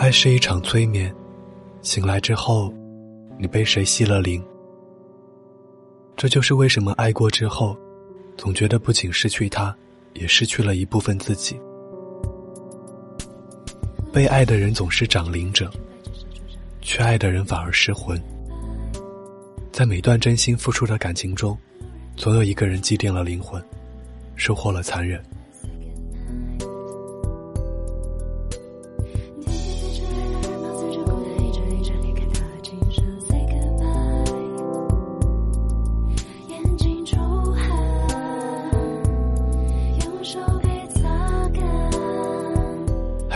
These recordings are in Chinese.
爱是一场催眠，醒来之后，你被谁吸了灵？这就是为什么爱过之后，总觉得不仅失去他，也失去了一部分自己。被爱的人总是长灵者，缺爱的人反而失魂。在每段真心付出的感情中，总有一个人祭奠了灵魂，收获了残忍。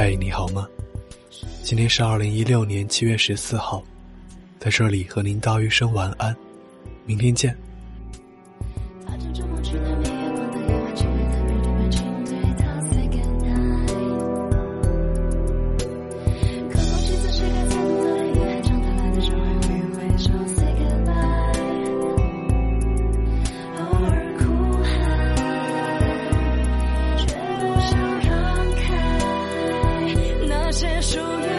嗨，你好吗？今天是二零一六年七月十四号，在这里和您道一声晚安，明天见。结属于